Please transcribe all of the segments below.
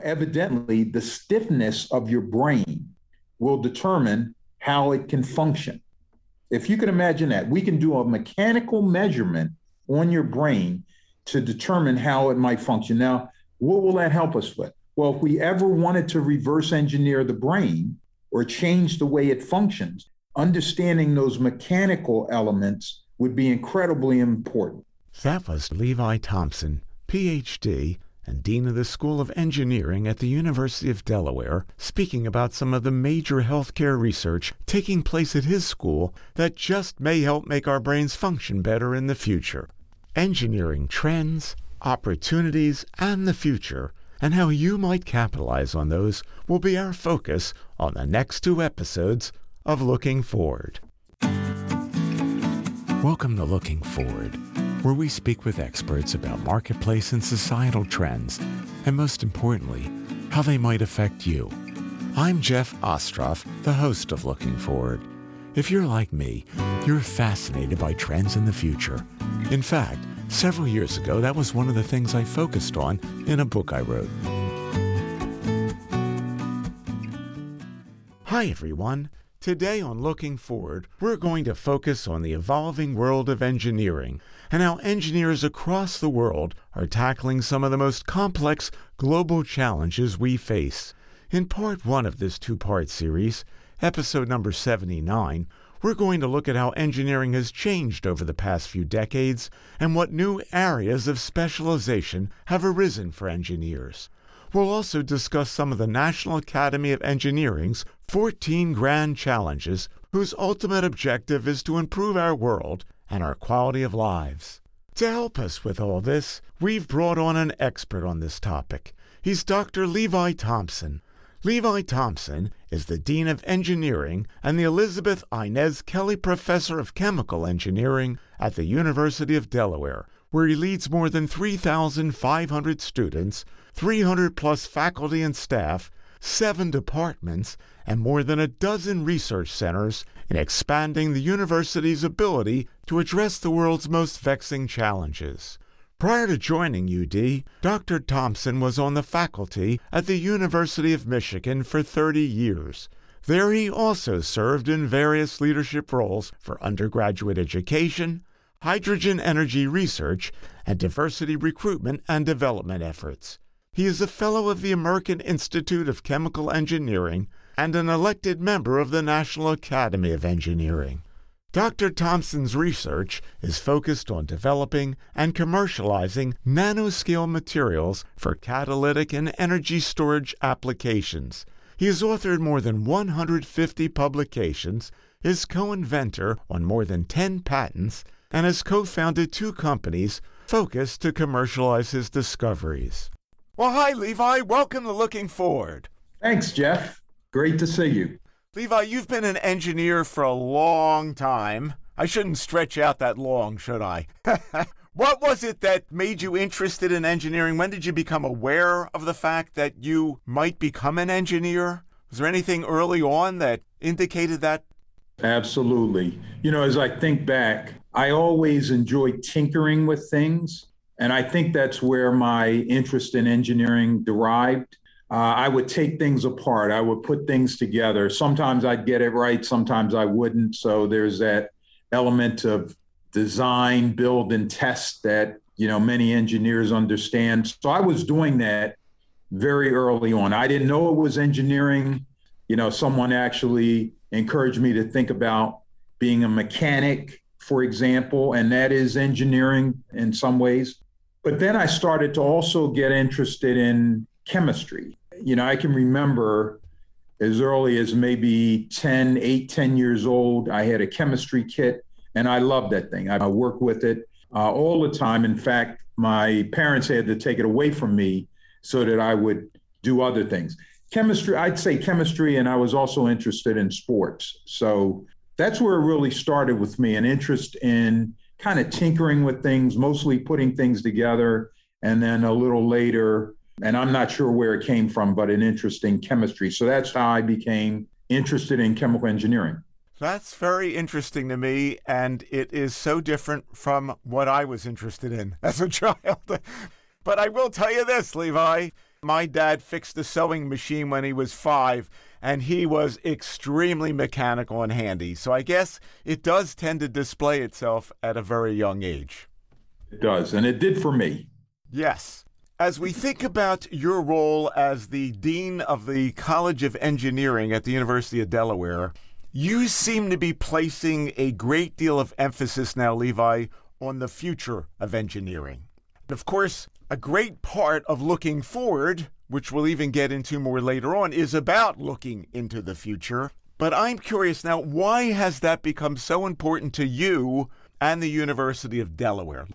Evidently, the stiffness of your brain will determine how it can function. If you can imagine that, we can do a mechanical measurement on your brain to determine how it might function. Now, what will that help us with? Well, if we ever wanted to reverse engineer the brain or change the way it functions, understanding those mechanical elements would be incredibly important. That was Levi Thompson, PhD and Dean of the School of Engineering at the University of Delaware, speaking about some of the major healthcare research taking place at his school that just may help make our brains function better in the future. Engineering trends, opportunities, and the future, and how you might capitalize on those will be our focus on the next two episodes of Looking Forward. Welcome to Looking Forward, where we speak with experts about marketplace and societal trends, and most importantly, how they might affect you. I'm Jeff Ostroff, the host of Looking Forward. If you're like me, you're fascinated by trends in the future. In fact, several years ago, that was one of the things I focused on in a book I wrote. Hi, everyone. Today on Looking Forward, we're going to focus on the evolving world of engineering and how engineers across the world are tackling some of the most complex global challenges we face. In part one of this two part series, episode number 79, we're going to look at how engineering has changed over the past few decades and what new areas of specialization have arisen for engineers. We'll also discuss some of the National Academy of Engineering's 14 grand challenges whose ultimate objective is to improve our world and our quality of lives. To help us with all this, we've brought on an expert on this topic. He's Dr. Levi Thompson. Levi Thompson is the Dean of Engineering and the Elizabeth Inez Kelly Professor of Chemical Engineering at the University of Delaware, where he leads more than 3,500 students, 300 plus faculty and staff, seven departments, and more than a dozen research centers in expanding the university's ability to address the world's most vexing challenges. Prior to joining UD, Dr. Thompson was on the faculty at the University of Michigan for 30 years. There he also served in various leadership roles for undergraduate education, hydrogen energy research, and diversity recruitment and development efforts. He is a fellow of the American Institute of Chemical Engineering and an elected member of the National Academy of Engineering. Dr. Thompson's research is focused on developing and commercializing nanoscale materials for catalytic and energy storage applications. He has authored more than 150 publications, is co inventor on more than 10 patents, and has co founded two companies focused to commercialize his discoveries. Well, hi, Levi. Welcome to Looking Forward. Thanks, Jeff. Great to see you. Levi, you've been an engineer for a long time. I shouldn't stretch out that long, should I? what was it that made you interested in engineering? When did you become aware of the fact that you might become an engineer? Was there anything early on that indicated that? Absolutely. You know, as I think back, I always enjoyed tinkering with things. And I think that's where my interest in engineering derived. Uh, I would take things apart. I would put things together. Sometimes I'd get it right, sometimes I wouldn't. So there's that element of design, build, and test that you know many engineers understand. So I was doing that very early on. I didn't know it was engineering. You know, someone actually encouraged me to think about being a mechanic, for example, and that is engineering in some ways. But then I started to also get interested in chemistry. You know, I can remember as early as maybe 10, 8, 10 years old, I had a chemistry kit and I loved that thing. I worked with it uh, all the time. In fact, my parents had to take it away from me so that I would do other things. Chemistry, I'd say chemistry, and I was also interested in sports. So that's where it really started with me an interest in kind of tinkering with things, mostly putting things together. And then a little later, and I'm not sure where it came from, but an interest in chemistry. So that's how I became interested in chemical engineering. That's very interesting to me, and it is so different from what I was interested in as a child. but I will tell you this, Levi. My dad fixed a sewing machine when he was five, and he was extremely mechanical and handy. So I guess it does tend to display itself at a very young age. It does, and it did for me. Yes. As we think about your role as the Dean of the College of Engineering at the University of Delaware, you seem to be placing a great deal of emphasis now, Levi, on the future of engineering. Of course, a great part of looking forward, which we'll even get into more later on, is about looking into the future. But I'm curious now, why has that become so important to you and the University of Delaware?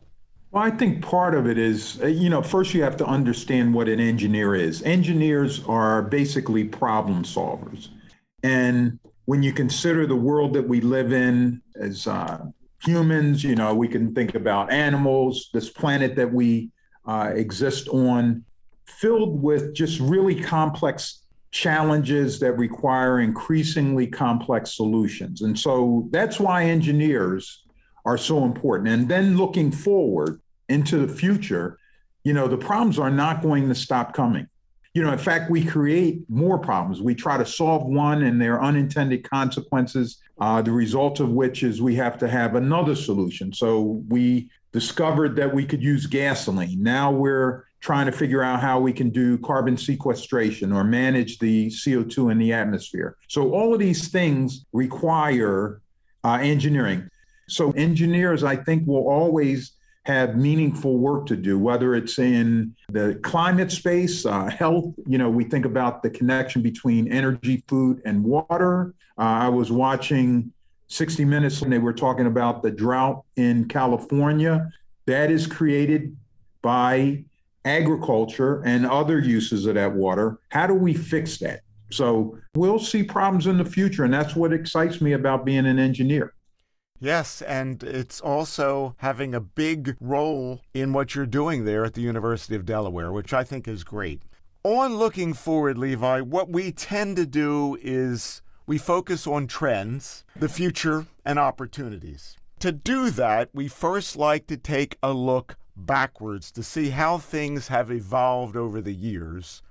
Well, I think part of it is, uh, you know, first you have to understand what an engineer is. Engineers are basically problem solvers. And when you consider the world that we live in as uh, humans, you know, we can think about animals, this planet that we uh, exist on, filled with just really complex challenges that require increasingly complex solutions. And so that's why engineers are so important. And then looking forward into the future, you know, the problems are not going to stop coming. You know, in fact, we create more problems. We try to solve one and there are unintended consequences, uh, the result of which is we have to have another solution. So we discovered that we could use gasoline. Now we're trying to figure out how we can do carbon sequestration or manage the CO2 in the atmosphere. So all of these things require uh, engineering. So engineers, I think, will always have meaningful work to do, whether it's in the climate space, uh, health. You know, we think about the connection between energy, food, and water. Uh, I was watching 60 Minutes and they were talking about the drought in California. That is created by agriculture and other uses of that water. How do we fix that? So we'll see problems in the future. And that's what excites me about being an engineer. Yes, and it's also having a big role in what you're doing there at the University of Delaware, which I think is great. On looking forward, Levi, what we tend to do is we focus on trends, the future, and opportunities. To do that, we first like to take a look backwards to see how things have evolved over the years.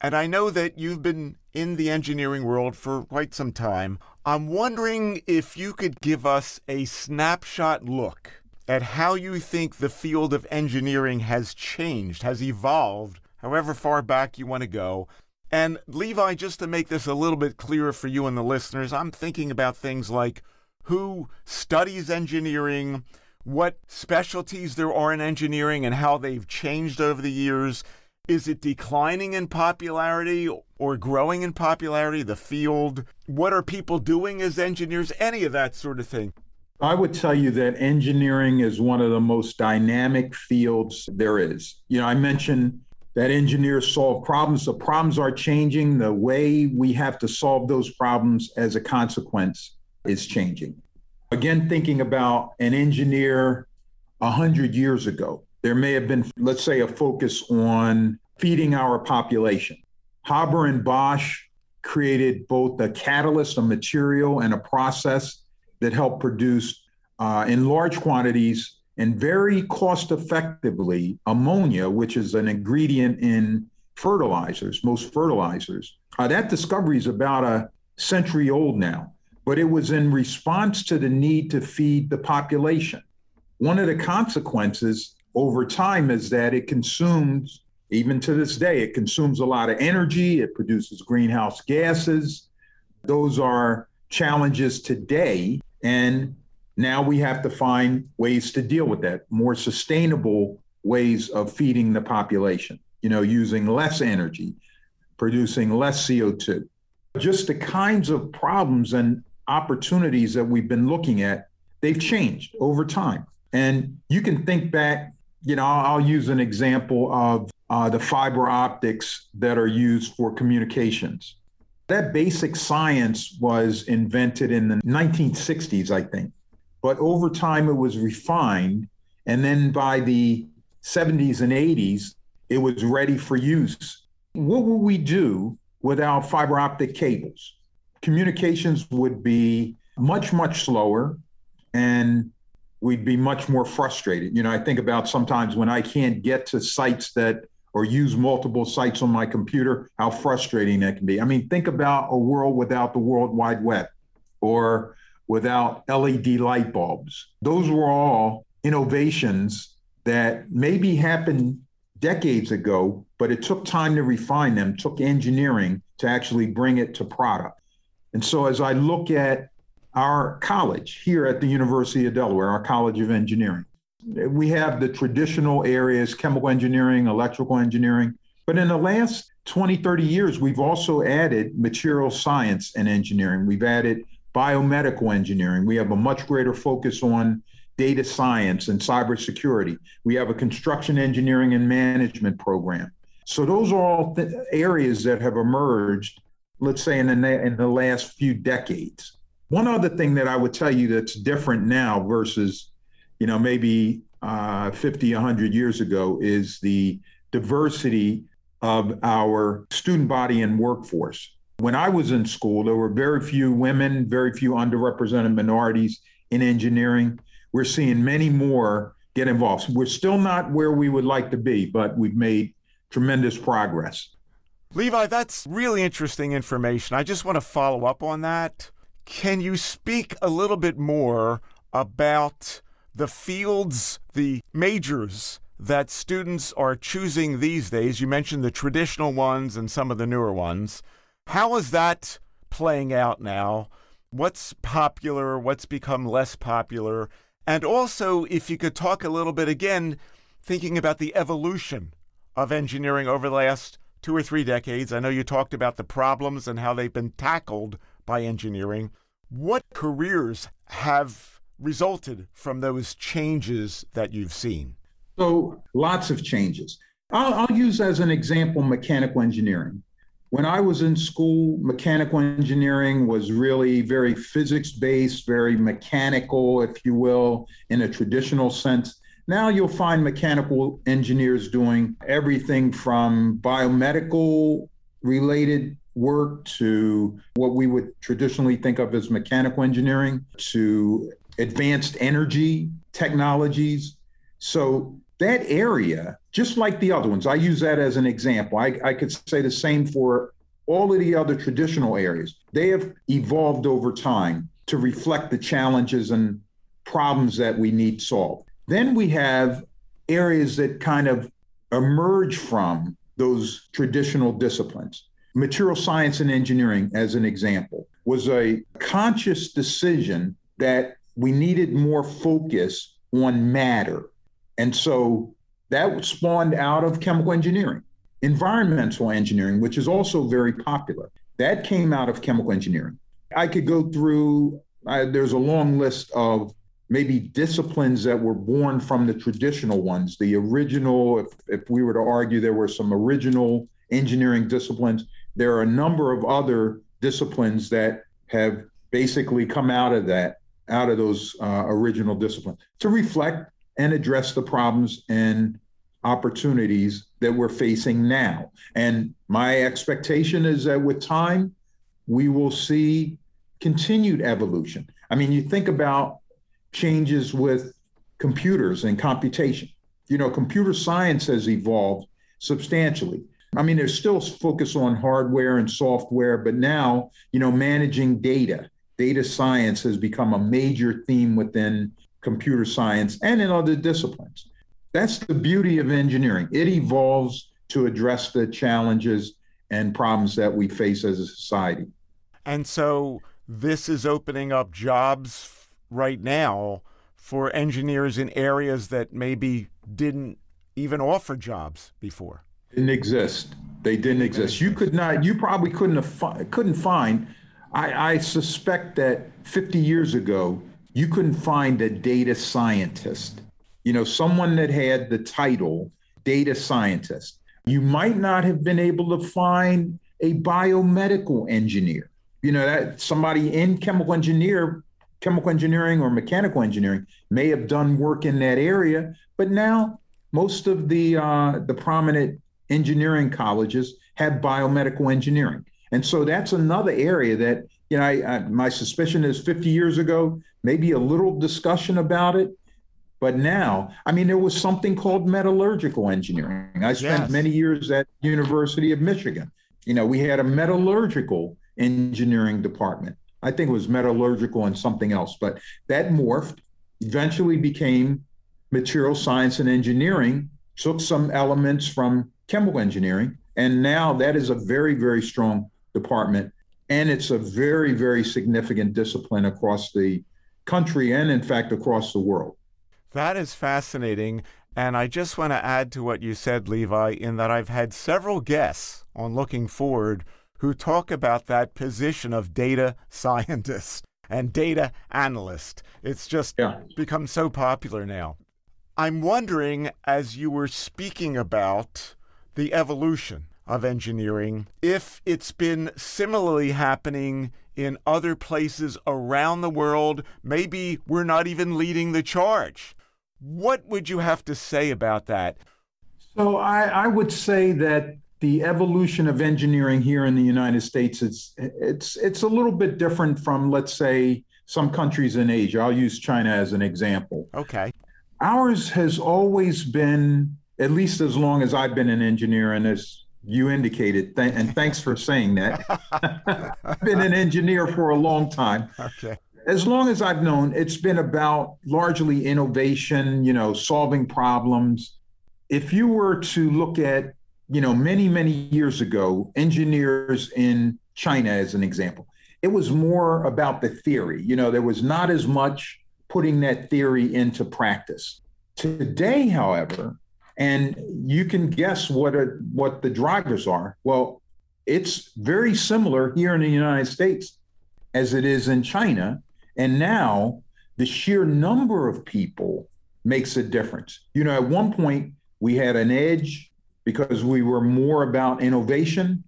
And I know that you've been in the engineering world for quite some time. I'm wondering if you could give us a snapshot look at how you think the field of engineering has changed, has evolved, however far back you want to go. And Levi, just to make this a little bit clearer for you and the listeners, I'm thinking about things like who studies engineering, what specialties there are in engineering, and how they've changed over the years. Is it declining in popularity or growing in popularity, the field? What are people doing as engineers? Any of that sort of thing. I would tell you that engineering is one of the most dynamic fields there is. You know, I mentioned that engineers solve problems. The problems are changing. The way we have to solve those problems as a consequence is changing. Again, thinking about an engineer 100 years ago, there may have been, let's say, a focus on feeding our population. Haber and Bosch created both a catalyst, a material, and a process that helped produce uh, in large quantities and very cost effectively ammonia, which is an ingredient in fertilizers, most fertilizers. Uh, that discovery is about a century old now, but it was in response to the need to feed the population. One of the consequences over time is that it consumes, even to this day, it consumes a lot of energy, it produces greenhouse gases. Those are challenges today. And now we have to find ways to deal with that, more sustainable ways of feeding the population, you know, using less energy, producing less CO2. Just the kinds of problems and opportunities that we've been looking at, they've changed over time. And you can think back you know, I'll, use an example of uh, the fiber optics that are used for communications. That basic science was invented in the 1960s, I think. But over time, it was refined. And then by the 70s and 80s, it was ready for use. What would we do without fiber optic cables? Communications would be much, much slower and we'd be much more frustrated. You know, I think about sometimes when I can't get to sites that or use multiple sites on my computer, how frustrating that can be. I mean, think about a world without the World Wide Web or without LED light bulbs. Those were all innovations that maybe happened decades ago, but it took time to refine them, took engineering to actually bring it to product. And so as I look at our college here at the University of Delaware, our College of Engineering, we have the traditional areas chemical engineering, electrical engineering. But in the last 20, 30 years, we've also added material science and engineering. We've added biomedical engineering. We have a much greater focus on data science and cybersecurity. We have a construction engineering and management program. So those are all th- areas that have emerged, let's say, in the, in the last few decades. One other thing that I would tell you that's different now versus you know, maybe uh, 50, 100 years ago is the diversity of our student body and workforce. When I was in school, there were very few women, very few underrepresented minorities in engineering. We're seeing many more get involved. We're still not where we would like to be, but we've made tremendous progress. Levi, that's really interesting information. I just want to follow up on that. Can you speak a little bit more about the fields, the majors that students are choosing these days. You mentioned the traditional ones and some of the newer ones. How is that playing out now? What's popular? What's become less popular? And also, if you could talk a little bit again, thinking about the evolution of engineering over the last two or three decades. I know you talked about the problems and how they've been tackled by engineering. What careers have resulted from those changes that you've seen? So, lots of changes. I'll, I'll, use as an example mechanical engineering. When I was in school, mechanical engineering was really very physics based, very mechanical, if you will, in a traditional sense. Now you'll find mechanical engineers doing everything from biomedical related work to what we would traditionally think of as mechanical engineering to advanced energy technologies. So that area, just like the other ones, I use that as an example. I, I could say the same for all of the other traditional areas. They have evolved over time to reflect the challenges and problems that we need solved. Then we have areas that kind of emerge from those traditional disciplines. Material science and engineering, as an example, was a conscious decision that we needed more focus on matter. And so that spawned out of chemical engineering. Environmental engineering, which is also very popular, that came out of chemical engineering. I could go through, uh, there's a long list of maybe disciplines that were born from the traditional ones. The original, if, if we were to argue there were some original engineering disciplines, there are a number of other disciplines that have basically come out of that out of those uh, original disciplines to reflect and address the problems and opportunities that we're facing now. And my expectation is that with time, we will see continued evolution. I mean, you think about changes with computers and computation. You know, computer science has evolved substantially. I mean, there's still focus on hardware and software, but now, you know, managing data data science has become a major theme within computer science and in other disciplines. That's the beauty of engineering. It evolves to address the challenges and problems that we face as a society. And so this is opening up jobs right now for engineers in areas that maybe didn't even offer jobs before. Didn't exist. They didn't exist. You could not. You probably couldn't have couldn't find I, I suspect that 50 years ago, you couldn't find a data scientist, you know, someone that had the title data scientist. You might not have been able to find a biomedical engineer, you know, that somebody in chemical engineer, chemical engineering or mechanical engineering may have done work in that area, but now most of the uh, the prominent engineering colleges have biomedical engineering. And so that's another area that, you know, I, I, my suspicion is 50 years ago, maybe a little discussion about it, But now, I mean, there was something called metallurgical engineering. I spent yes. many years at University of Michigan. You know, we had a metallurgical engineering department. I think it was metallurgical and something else, but that morphed, eventually became material science and engineering, took some elements from chemical engineering, and now that is a very, very strong department. And it's a very, very significant discipline across the country and, in fact, across the world. That is fascinating. And I just want to add to what you said, Levi, in that I've had several guests on Looking Forward who talk about that position of data scientist and data analyst. It's just yeah. become so popular now. I'm wondering, as you were speaking about the evolution of engineering, if it's been similarly happening in other places around the world. Maybe we're not even leading the charge. What would you have to say about that? So I, I would say that the evolution of engineering here in the United States it's it's it's a little bit different from let's say some countries in Asia. I'll use China as an example. Okay. Ours has always been at least as long as I've been an engineer and as you indicated, th- and thanks for saying that. I've been an engineer for a long time. Okay. As long as I've known, it's been about largely innovation, you know, solving problems. If you were to look at, you know, many, many years ago, engineers in China, as an example, it was more about the theory. You know, there was not as much putting that theory into practice. Today, however, and you can guess what a, what the drivers are. Well, it's very similar here in the United States as it is in China, and now the sheer number of people makes a difference. You know, at one point we had an edge because we were more about innovation.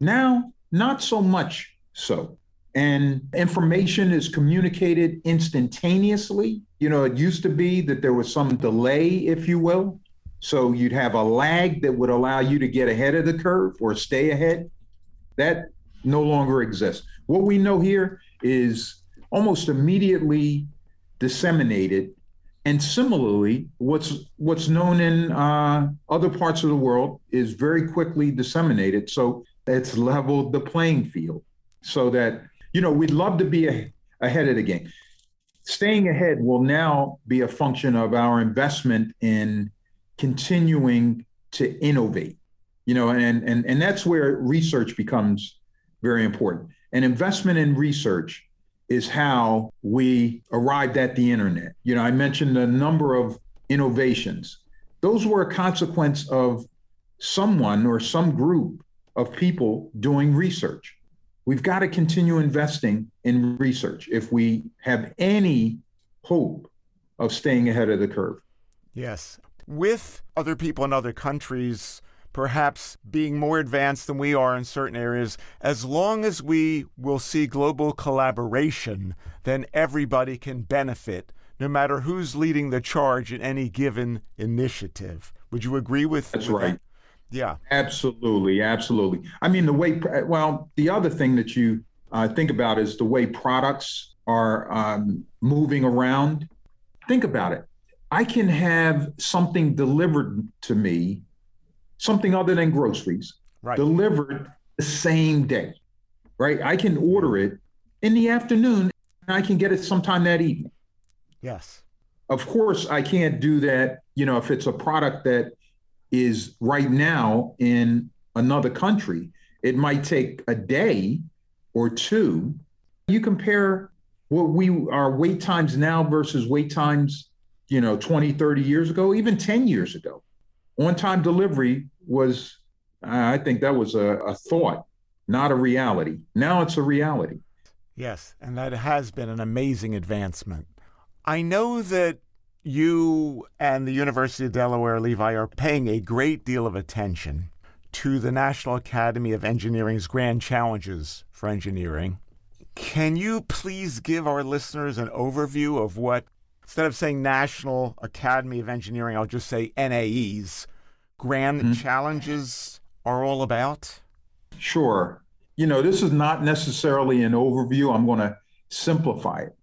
Now, not so much so. And information is communicated instantaneously. You know, it used to be that there was some delay, if you will. So you'd have a lag that would allow you to get ahead of the curve or stay ahead. That no longer exists. What we know here is almost immediately disseminated. And similarly, what's what's known in uh, other parts of the world is very quickly disseminated. So it's leveled the playing field, so that you know we'd love to be a, ahead of the game. Staying ahead will now be a function of our investment in continuing to innovate you know and and and that's where research becomes very important and investment in research is how we arrived at the internet. You know i mentioned a number of innovations. Those were a consequence of someone or some group of people doing research. We've got to continue investing in research if we have any hope of staying ahead of the curve. Yes. With other people in other countries perhaps being more advanced than we are in certain areas, as long as we will see global collaboration, then everybody can benefit, no matter who's leading the charge in any given initiative. Would you agree with that? That's with right. That? Yeah. Absolutely. Absolutely. I mean, the way, well, the other thing that you uh, think about is the way products are um, moving around. Think about it. I can have something delivered to me, something other than groceries, right. delivered the same day, right? I can order it in the afternoon and I can get it sometime that evening. Yes. Of course, I can't do that, you know, if it's a product that is right now in another country, it might take a day or two. You compare what we our wait times now versus wait times you know 20 30 years ago even 10 years ago on time delivery was i think that was a, a thought not a reality. Now it's a reality. Yes and that has been an amazing advancement. I know that you and the university of delaware levi are paying a great deal of attention to the national academy of engineering's grand challenges for engineering. Can you please give our listeners an overview of what instead of saying National Academy of Engineering, I'll just say NAE's grand mm-hmm. challenges are all about? Sure. You know, this is not necessarily an overview. I'm going to simplify it.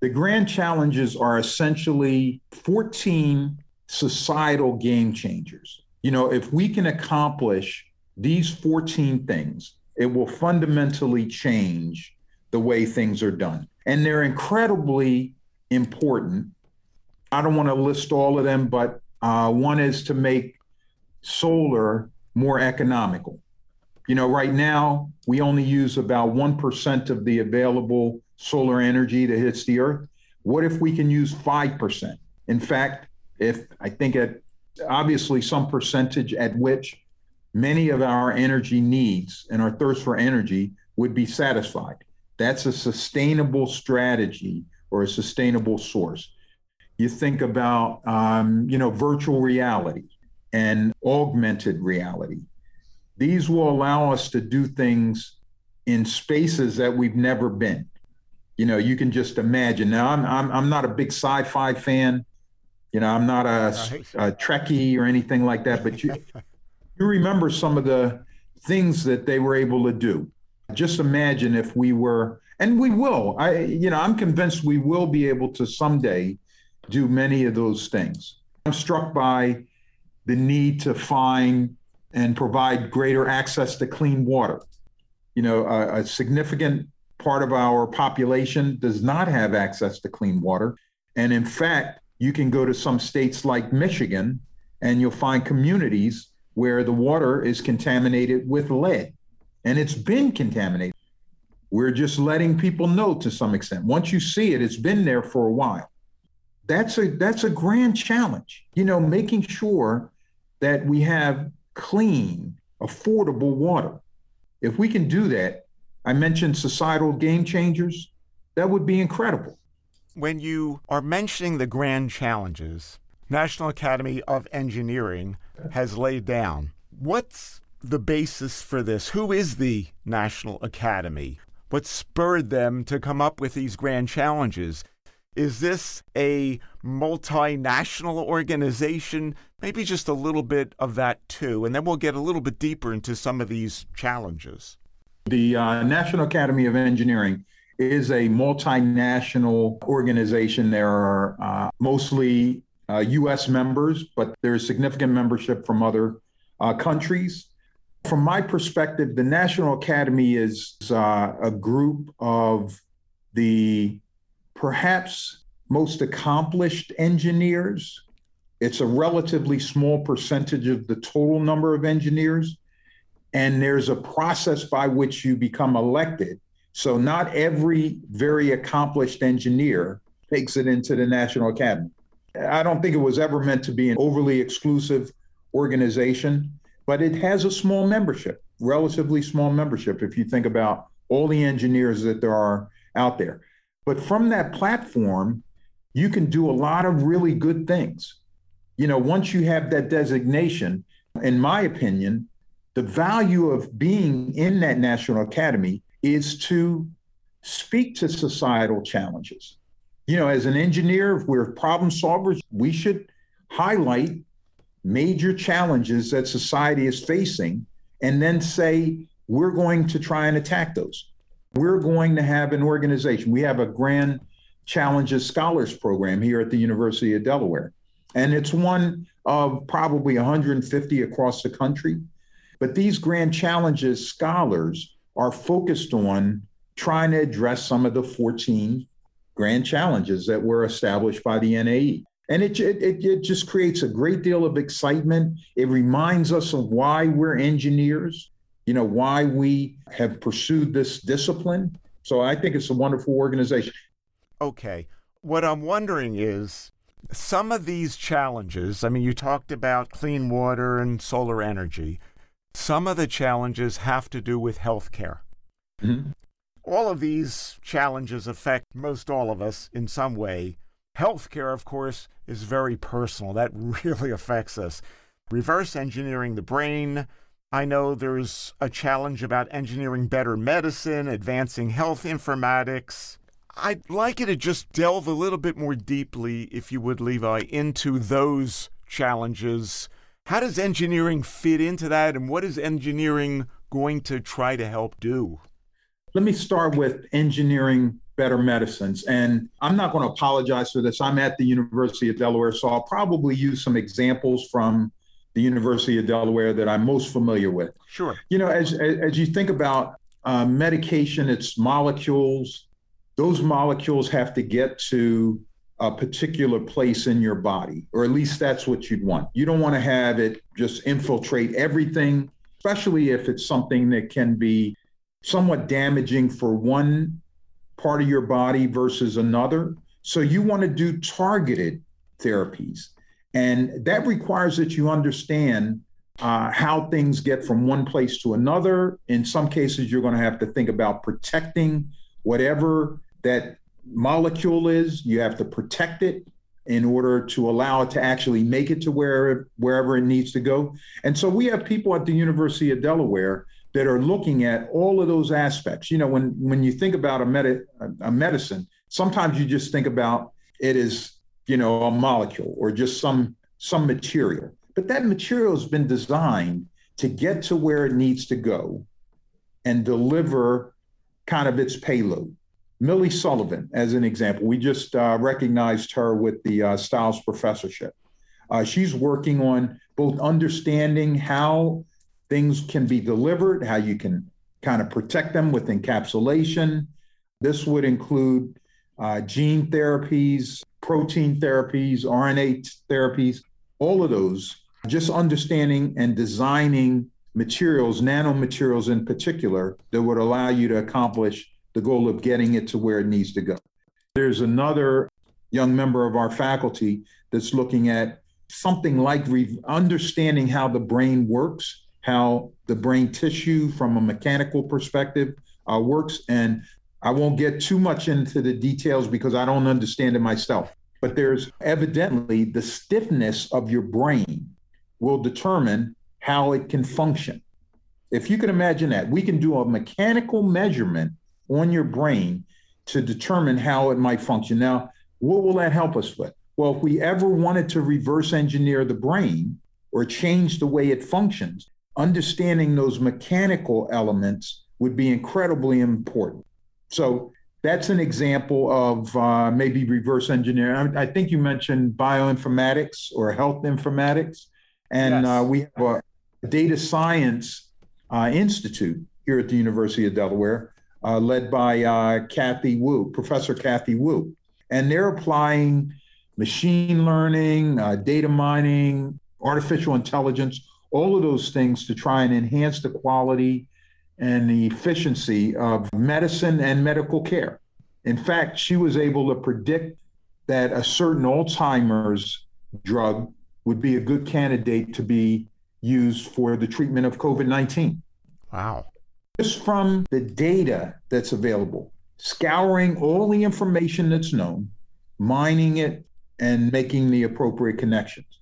The grand challenges are essentially 14 societal game changers. You know, if we can accomplish these 14 things, it will fundamentally change the way things are done. And they're incredibly important. I don't want to list all of them, but uh, one is to make solar more economical. You know, right now, we only use about 1% of the available solar energy that hits the earth. What if we can use 5%? In fact, if I think at obviously some percentage at which many of our energy needs and our thirst for energy would be satisfied. That's a sustainable strategy or a sustainable source. You think about, um, you know, virtual reality and augmented reality. These will allow us to do things in spaces that we've never been. You know, you can just imagine. Now, I'm I'm, I'm not a big sci-fi fan. You know, I'm not a, a Trekkie or anything like that. But you you remember some of the things that they were able to do. Just imagine if we were, and we will. I, you know, I'm convinced we will be able to someday do many of those things. I'm struck by the need to find and provide greater access to clean water. You know, a, a significant part of our population does not have access to clean water. And in fact, you can go to some states like Michigan and you'll find communities where the water is contaminated with lead and it's been contaminated. We're just letting people know to some extent. Once you see it, it's been there for a while. That's a that's a grand challenge. You know, making sure that we have clean, affordable water. If we can do that, I mentioned societal game changers, that would be incredible. When you are mentioning the grand challenges, National Academy of Engineering has laid down. What's the basis for this? Who is the National Academy? What spurred them to come up with these grand challenges? Is this a multinational organization? Maybe just a little bit of that too. And then we'll get a little bit deeper into some of these challenges. The uh, National Academy of Engineering is a multinational organization. There are uh, mostly uh, U.S. members, but there's significant membership from other uh, countries. From my perspective, the National Academy is uh, a group of the perhaps most accomplished engineers. It's a relatively small percentage of the total number of engineers. And there's a process by which you become elected. So, not every very accomplished engineer takes it into the National Academy. I don't think it was ever meant to be an overly exclusive organization, but it has a small membership, relatively small membership, if you think about all the engineers that there are out there. But from that platform, you can do a lot of really good things. You know, once you have that designation, in my opinion, the value of being in that National Academy is to speak to societal challenges you know, as an engineer, if we're problem solvers, we should highlight major challenges that society is facing and then say, we're going to try and attack those. We're going to have an organization. We have a Grand Challenges Scholars Program here at the University of Delaware. And it's one of probably 150 across the country. But these Grand Challenges scholars are focused on trying to address some of the 14 grand challenges that were established by the NAE. And it, it, it just creates a great deal of excitement. It reminds us of why we're engineers, you know, why we have pursued this discipline. So I think it's a wonderful organization. Okay. What I'm wondering is some of these challenges, I mean, you talked about clean water and solar energy. Some of the challenges have to do with healthcare. Mm-hmm. All of these challenges affect most all of us in some way. Healthcare, of course, is very personal. That really affects us. Reverse engineering the brain. I know there's a challenge about engineering better medicine, advancing health informatics. I'd like you to just delve a little bit more deeply, if you would, Levi, into those challenges. How does engineering fit into that, and what is engineering going to try to help do? Let me start with engineering better medicines. And I'm not going to apologize for this. I'm at the University of Delaware, so I'll probably use some examples from the University of Delaware that I'm most familiar with. Sure. You know, as as you think about uh, medication, its molecules, those molecules have to get to a particular place in your body, or at least that's what you'd want. You don't want to have it just infiltrate everything, especially if it's something that can be somewhat damaging for one part of your body versus another. So you want to do targeted therapies. And that requires that you understand uh, how things get from one place to another. In some cases, you're going to have to think about protecting whatever that molecule is. You have to protect it in order to allow it to actually make it to where, wherever it needs to go. And so we have people at the University of Delaware that are looking at all of those aspects. You know, when when you think about a, med- a medicine, sometimes you just think about it as you know a molecule or just some some material, but that material has been designed to get to where it needs to go and deliver kind of its payload. Millie Sullivan, as an example, we just uh, recognized her with the uh, Stiles Professorship. Uh, she's working on both understanding how things can be delivered, how you can kind of protect them with encapsulation. This would include uh, gene therapies, protein therapies, RNA therapies, all of those. Just understanding and designing materials, nanomaterials in particular, that would allow you to accomplish the goal of getting it to where it needs to go. There's another young member of our faculty that's looking at something like re- understanding how the brain works how the brain tissue from a mechanical perspective uh, works. And I won't get too much into the details because I don't understand it myself. But there's evidently the stiffness of your brain will determine how it can function. If you can imagine that, we can do a mechanical measurement on your brain to determine how it might function. Now, what will that help us with? Well, if we ever wanted to reverse engineer the brain or change the way it functions, understanding those mechanical elements would be incredibly important. So that's an example of uh, maybe reverse engineering. I, I, think you mentioned bioinformatics or health informatics, and yes. uh, we have a data science uh, institute here at the University of Delaware, uh, led by uh, Cathy Wu, Professor Cathy Wu, and they're applying machine learning, uh, data mining, artificial intelligence all of those things to try and enhance the quality and the efficiency of medicine and medical care. In fact, she was able to predict that a certain Alzheimer's drug would be a good candidate to be used for the treatment of COVID 19. Wow. Just from the data that's available, scouring all the information that's known, mining it, and making the appropriate connections.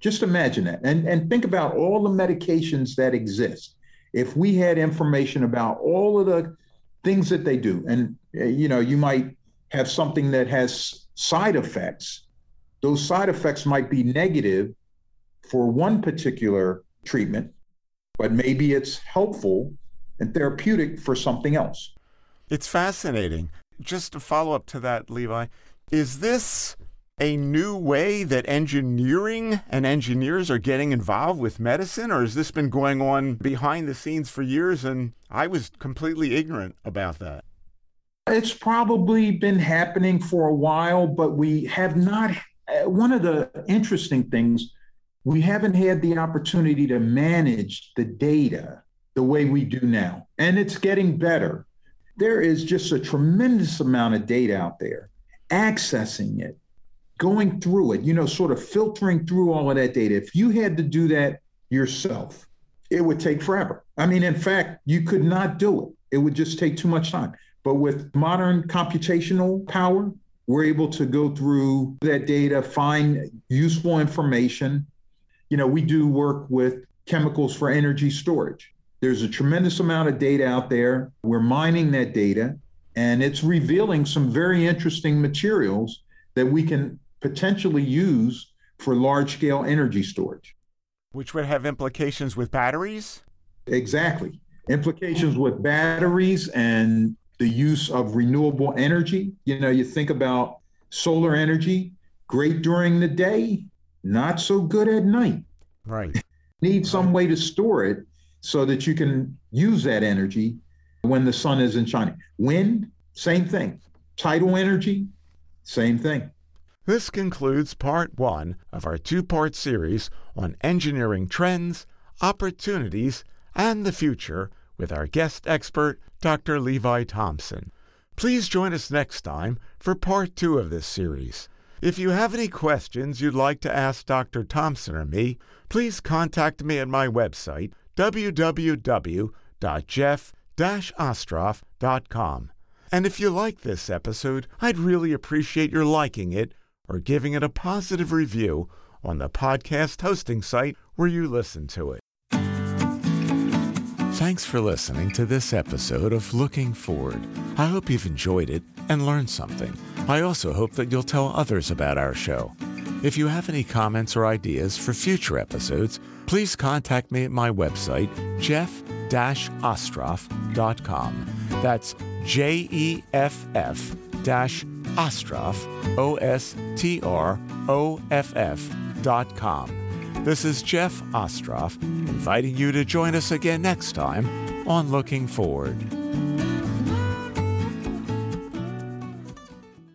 Just imagine that. And, and think about all the medications that exist. If we had information about all of the things that they do, and uh, you know, you might have something that has side effects, those side effects might be negative for one particular treatment, but maybe it's helpful and therapeutic for something else. It's fascinating. Just to follow up to that, Levi, is this a new way that engineering and engineers are getting involved with medicine, or has this been going on behind the scenes for years and I was completely ignorant about that? It's probably been happening for a while, but we have not. Uh, one of the interesting things, we haven't had the opportunity to manage the data the way we do now, and it's getting better. There is just a tremendous amount of data out there. Accessing it, going through it, you know, sort of filtering through all of that data. If you had to do that yourself, it would take forever. I mean, in fact, you could not do it. It would just take too much time. But with modern computational power, we're able to go through that data, find useful information. You know, we do work with chemicals for energy storage. There's a tremendous amount of data out there. We're mining that data, and it's revealing some very interesting materials that we can potentially use for large scale energy storage. Which would have implications with batteries? Exactly. Implications with batteries and the use of renewable energy. You know, you think about solar energy, great during the day, not so good at night. Right. Need some way to store it so that you can use that energy when the sun isn't shining. Wind, same thing. Tidal energy, same thing. This concludes part one of our two part series on engineering trends, opportunities, and the future with our guest expert, Dr. Levi Thompson. Please join us next time for part two of this series. If you have any questions you'd like to ask Dr. Thompson or me, please contact me at my website, www.jeff-ostroff.com. And if you like this episode, I'd really appreciate your liking it or giving it a positive review on the podcast hosting site where you listen to it. Thanks for listening to this episode of Looking Forward. I hope you've enjoyed it and learned something. I also hope that you'll tell others about our show. If you have any comments or ideas for future episodes, please contact me at my website, jeff-ostroff.com. That's J F F dash Ostroff, O S T R O F F dot com. This is Jeff Ostroff inviting you to join us again next time on Looking Forward.